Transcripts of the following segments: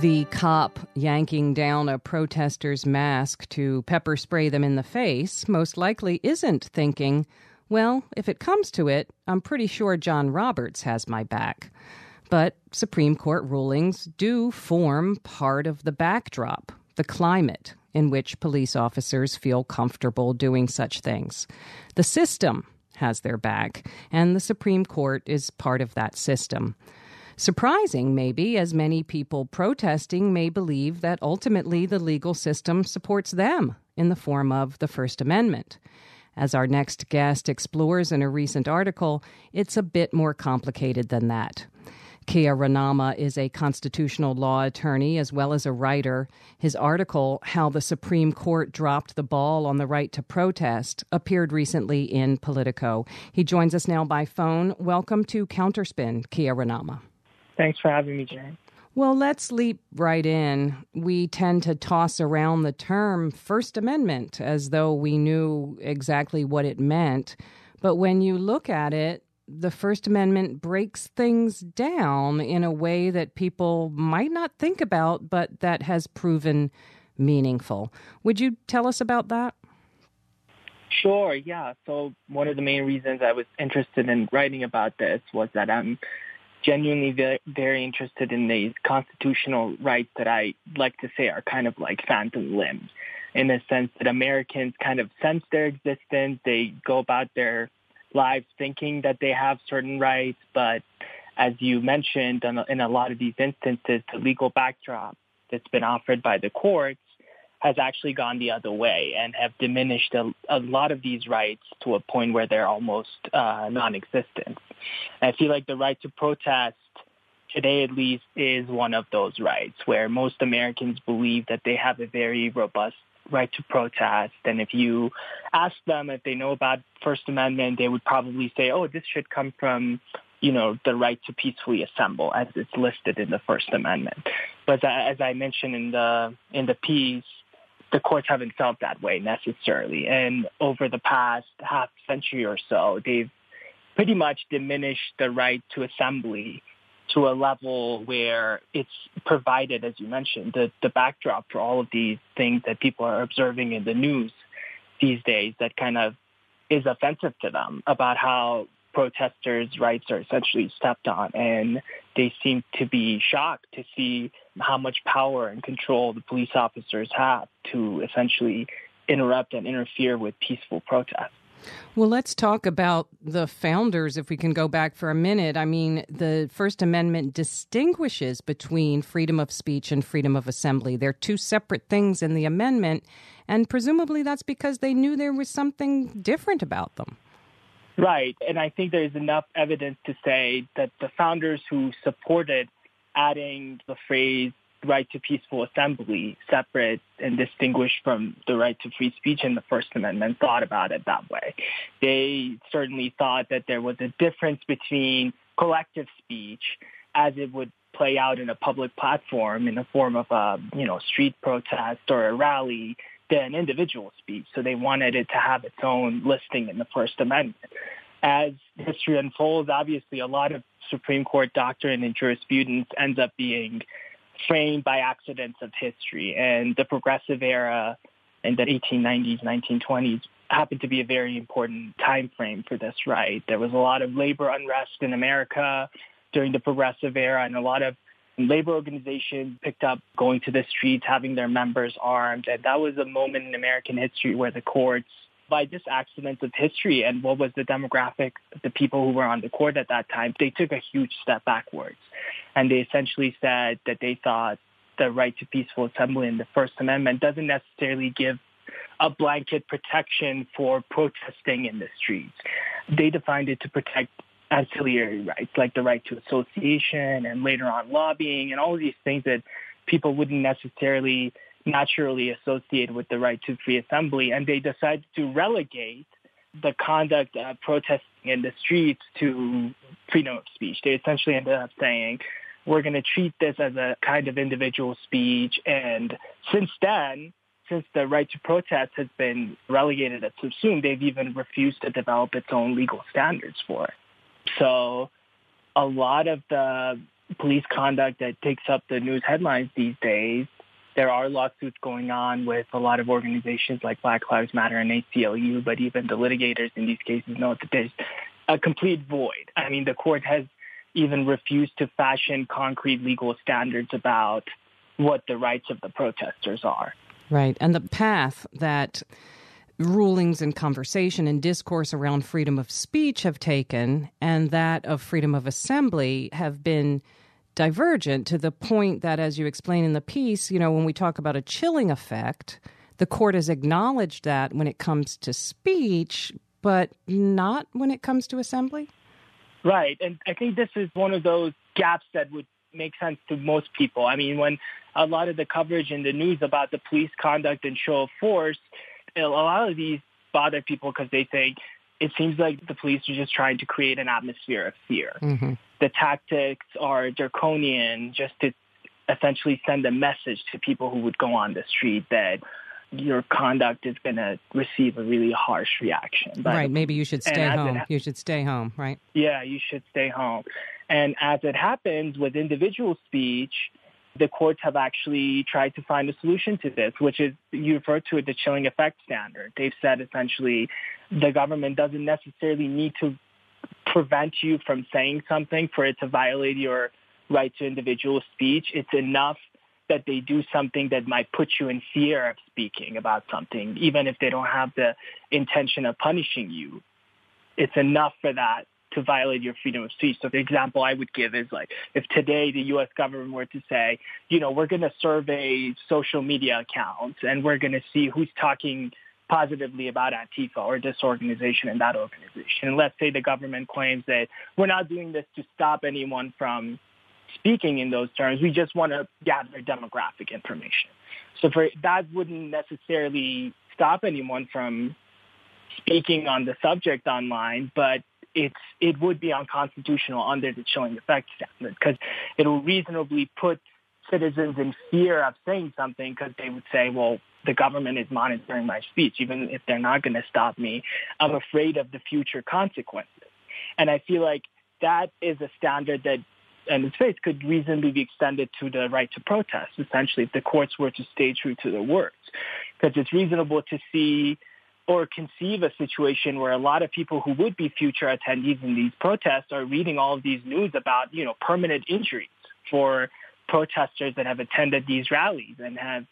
The cop yanking down a protester's mask to pepper spray them in the face most likely isn't thinking, well, if it comes to it, I'm pretty sure John Roberts has my back. But Supreme Court rulings do form part of the backdrop, the climate in which police officers feel comfortable doing such things. The system has their back, and the Supreme Court is part of that system. Surprising, maybe, as many people protesting may believe that ultimately the legal system supports them in the form of the First Amendment. As our next guest explores in a recent article, it's a bit more complicated than that. Kia Rahnama is a constitutional law attorney as well as a writer. His article, How the Supreme Court Dropped the Ball on the Right to Protest, appeared recently in Politico. He joins us now by phone. Welcome to Counterspin, Kia Rahnama. Thanks for having me, Jane. Well, let's leap right in. We tend to toss around the term First Amendment as though we knew exactly what it meant. But when you look at it, the First Amendment breaks things down in a way that people might not think about, but that has proven meaningful. Would you tell us about that? Sure, yeah. So, one of the main reasons I was interested in writing about this was that I'm genuinely very, very interested in the constitutional rights that I like to say are kind of like phantom limbs in the sense that Americans kind of sense their existence. They go about their lives thinking that they have certain rights, but as you mentioned, in a lot of these instances, the legal backdrop that's been offered by the courts has actually gone the other way and have diminished a, a lot of these rights to a point where they're almost uh, non-existent. I feel like the right to protest today at least is one of those rights where most Americans believe that they have a very robust right to protest. And if you ask them if they know about First Amendment, they would probably say, oh, this should come from you know, the right to peacefully assemble as it's listed in the First Amendment. But as I mentioned in the in the piece, the courts haven't felt that way necessarily. And over the past half century or so, they've pretty much diminished the right to assembly to a level where it's provided, as you mentioned, the, the backdrop for all of these things that people are observing in the news these days that kind of is offensive to them about how protesters' rights are essentially stepped on. And they seem to be shocked to see how much power and control the police officers have to essentially interrupt and interfere with peaceful protests. Well, let's talk about the founders if we can go back for a minute. I mean, the First Amendment distinguishes between freedom of speech and freedom of assembly. They're two separate things in the amendment, and presumably that's because they knew there was something different about them. Right. And I think there's enough evidence to say that the founders who supported adding the phrase right to peaceful assembly separate and distinguished from the right to free speech in the First Amendment thought about it that way. They certainly thought that there was a difference between collective speech as it would play out in a public platform in the form of a you know street protest or a rally than individual speech. So they wanted it to have its own listing in the First Amendment. As history unfolds, obviously a lot of Supreme Court doctrine and jurisprudence ends up being framed by accidents of history. And the progressive era in the 1890s, 1920s happened to be a very important time frame for this right. There was a lot of labor unrest in America during the progressive era and a lot of labor organizations picked up going to the streets, having their members armed. And that was a moment in American history where the courts by just accidents of history and what was the demographic of the people who were on the court at that time, they took a huge step backwards. And they essentially said that they thought the right to peaceful assembly in the First Amendment doesn't necessarily give a blanket protection for protesting in the streets. They defined it to protect ancillary rights like the right to association and later on lobbying and all of these things that people wouldn't necessarily naturally associated with the right to free assembly, and they decided to relegate the conduct of protesting in the streets to freedom of speech. They essentially ended up saying, we're going to treat this as a kind of individual speech. And since then, since the right to protest has been relegated as subsumed, they've even refused to develop its own legal standards for it. So a lot of the police conduct that takes up the news headlines these days. There are lawsuits going on with a lot of organizations like Black Lives Matter and ACLU, but even the litigators in these cases know that there's a complete void. I mean, the court has even refused to fashion concrete legal standards about what the rights of the protesters are. Right. And the path that rulings and conversation and discourse around freedom of speech have taken and that of freedom of assembly have been divergent to the point that, as you explain in the piece, you know, when we talk about a chilling effect, the court has acknowledged that when it comes to speech, but not when it comes to assembly? Right. And I think this is one of those gaps that would make sense to most people. I mean, when a lot of the coverage in the news about the police conduct and show of force, a lot of these bother people because they think it seems like the police are just trying to create an atmosphere of fear. Mm-hmm. The tactics are draconian just to essentially send a message to people who would go on the street that your conduct is going to receive a really harsh reaction. But, right. Maybe you should stay home. It, you should stay home, right? Yeah, you should stay home. And as it happens with individual speech, the courts have actually tried to find a solution to this, which is you refer to it the chilling effect standard. They've said essentially the government doesn't necessarily need to prevent you from saying something for it to violate your right to individual speech. It's enough that they do something that might put you in fear of speaking about something, even if they don't have the intention of punishing you. It's enough for that to violate your freedom of speech. So the example I would give is like if today the U.S. government were to say, you know, we're going to survey social media accounts and we're going to see who's talking positively about Antifa or this organization and that organization. And let's say the government claims that we're not doing this to stop anyone from speaking in those terms. We just want to gather demographic information. So for that wouldn't necessarily stop anyone from speaking on the subject online, but it's it would be unconstitutional under the chilling effect standard because it will reasonably put citizens in fear of saying something because they would say, well, the government is monitoring my speech, even if they're not going to stop me. I'm afraid of the future consequences. And I feel like that is a standard that and its face could reasonably be extended to the right to protest, essentially, if the courts were to stay true to their words. Because it's reasonable to see or conceive a situation where a lot of people who would be future attendees in these protests are reading all of these news about, you know, permanent injuries for protesters that have attended these rallies and have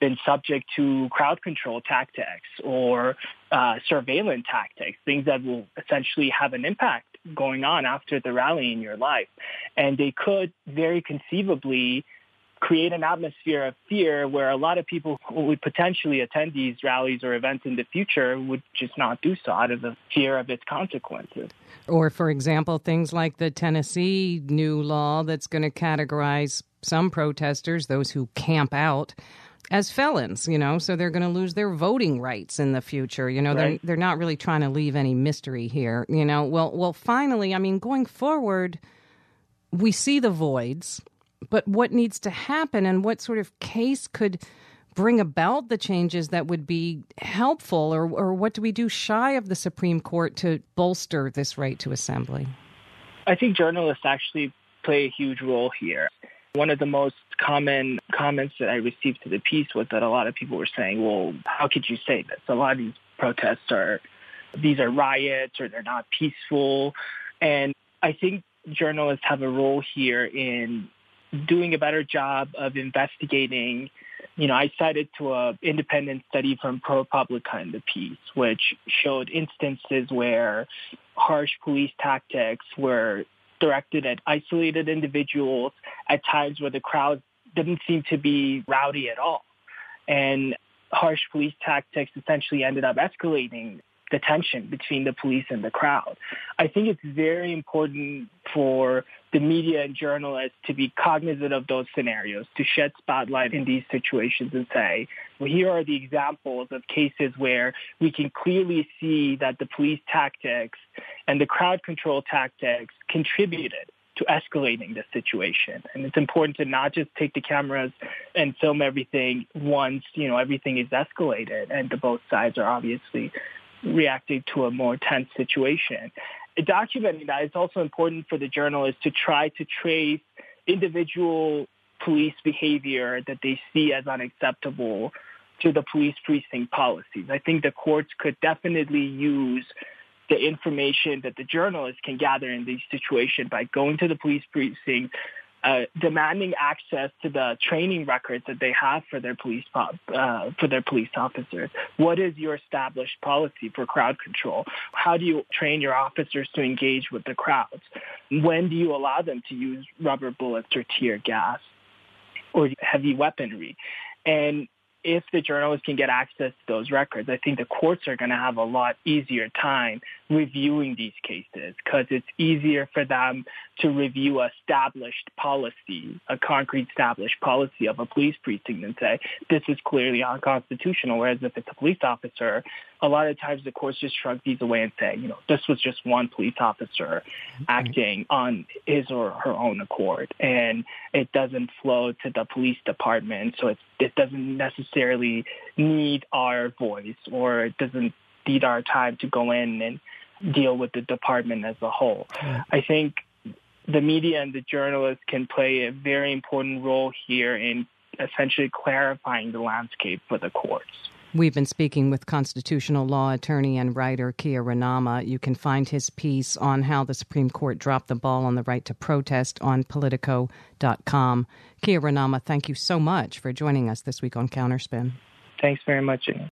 been subject to crowd control tactics or uh, surveillance tactics, things that will essentially have an impact going on after the rally in your life. And they could very conceivably create an atmosphere of fear where a lot of people who would potentially attend these rallies or events in the future would just not do so out of the fear of its consequences. Or, for example, things like the Tennessee new law that's going to categorize some protesters, those who camp out, as felons, you know, so they're going to lose their voting rights in the future. You know, right. they're they're not really trying to leave any mystery here. You know, well, well, finally, I mean, going forward, we see the voids, but what needs to happen, and what sort of case could bring about the changes that would be helpful, or or what do we do shy of the Supreme Court to bolster this right to assembly? I think journalists actually play a huge role here. One of the most common comments that I received to the piece was that a lot of people were saying, well, how could you say this? A lot of these protests are, these are riots or they're not peaceful. And I think journalists have a role here in doing a better job of investigating. You know, I cited to a independent study from ProPublica in the piece, which showed instances where harsh police tactics were directed at isolated individuals at times where the crowd didn't seem to be rowdy at all. And harsh police tactics essentially ended up escalating the tension between the police and the crowd. I think it's very important for the media and journalists to be cognizant of those scenarios, to shed spotlight in these situations and say, well, here are the examples of cases where we can clearly see that the police tactics and the crowd control tactics contributed to escalating the situation. And it's important to not just take the cameras and film everything once, you know, everything is escalated and the both sides are obviously reacting to a more tense situation. Documenting that, it's also important for the journalists to try to trace individual police behavior that they see as unacceptable to the police precinct policies. I think the courts could definitely use the information that the journalists can gather in these situations by going to the police precinct, uh, demanding access to the training records that they have for their police uh, for their police officers. What is your established policy for crowd control? How do you train your officers to engage with the crowds? When do you allow them to use rubber bullets or tear gas or heavy weaponry? And if the journalists can get access to those records, I think the courts are going to have a lot easier time reviewing these cases because it's easier for them to review established policy, a concrete established policy of a police precinct and say, this is clearly unconstitutional. Whereas if it's a police officer, a lot of times the courts just shrug these away and say, you know, this was just one police officer mm-hmm. acting on his or her own accord. And it doesn't flow to the police department. So it, it doesn't necessarily need our voice or it doesn't need our time to go in and deal with the department as a whole. Mm-hmm. I think the media and the journalists can play a very important role here in essentially clarifying the landscape for the courts. We've been speaking with constitutional law attorney and writer Kia Rahnama. You can find his piece on how the Supreme Court dropped the ball on the right to protest on Politico.com. Kia Rahnama, thank you so much for joining us this week on Counterspin. Thanks very much.